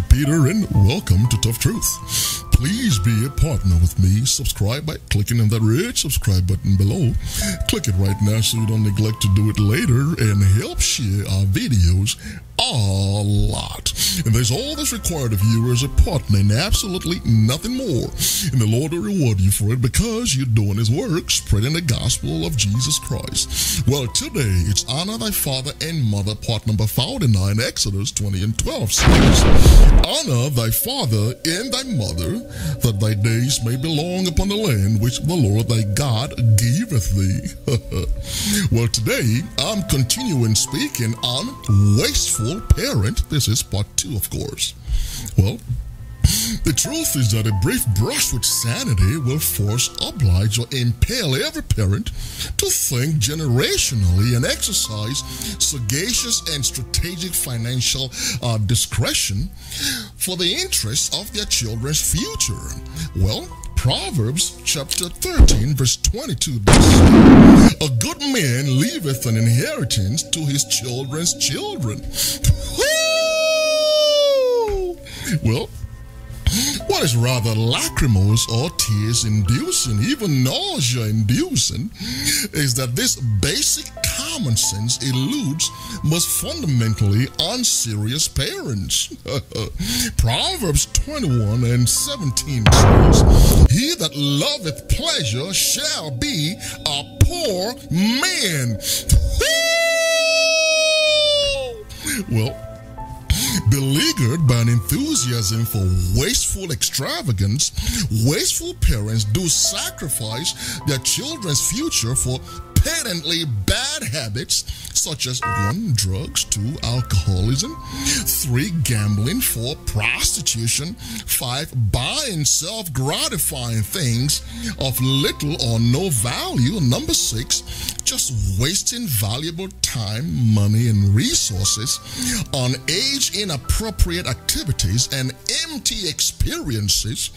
Peter, and welcome to Tough Truth. Please be a partner with me. Subscribe by clicking on that red subscribe button below. Click it right now so you don't neglect to do it later and help share our videos lot. And there's all that's required of you as a partner and absolutely nothing more. And the Lord will reward you for it because you're doing His work, spreading the gospel of Jesus Christ. Well, today it's honor thy father and mother, part number 49, Exodus 20 and 12 says, Honor thy father and thy mother, that thy days may be long upon the land which the Lord thy God giveth thee. well, today I'm continuing speaking on wasteful parent. This is part two, of course. Well, the truth is that a brief brush with sanity will force, oblige, or impel every parent to think generationally and exercise sagacious and strategic financial uh, discretion for the interests of their children's future. Well, Proverbs chapter 13, verse 22 A good man leaveth an inheritance to his children's children. well, what is rather lachrymose or tears inducing, even nausea inducing, is that this basic common sense eludes most fundamentally unserious parents. Proverbs 21 and 17 says, He that loveth pleasure shall be a poor man. well, Beleaguered by an enthusiasm for wasteful extravagance, wasteful parents do sacrifice their children's future for patently bad habits such as one, drugs, two, alcoholism, three, gambling, four, prostitution, five, buying self gratifying things of little or no value, number six, just wasting valuable time, money, and resources on age inappropriate activities and empty experiences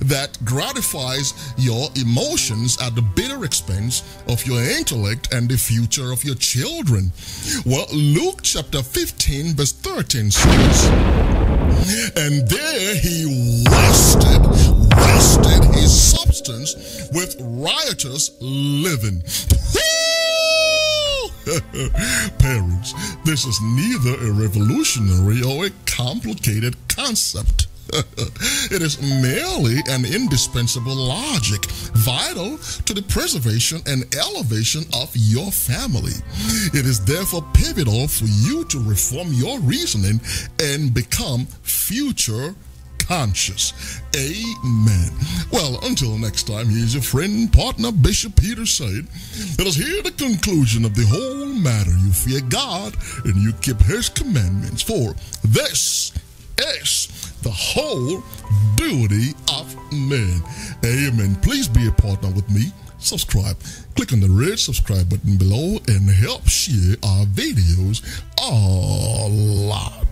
that gratifies your emotions at the bitter expense of your intellect and the future of your children. Well, Luke chapter 15, verse 13 says, And there he wasted, wasted his substance with riotous living. Parents, this is neither a revolutionary or a complicated concept. it is merely an indispensable logic, vital to the preservation and elevation of your family. It is therefore pivotal for you to reform your reasoning and become future conscious. Amen. Well, until next time, here's your friend, partner, Bishop Peter said, Let us hear the conclusion of the whole matter. You fear God and you keep his commandments, for this is the whole duty of man. Amen. Please be a partner with me. Subscribe. Click on the red subscribe button below and help share our videos a lot.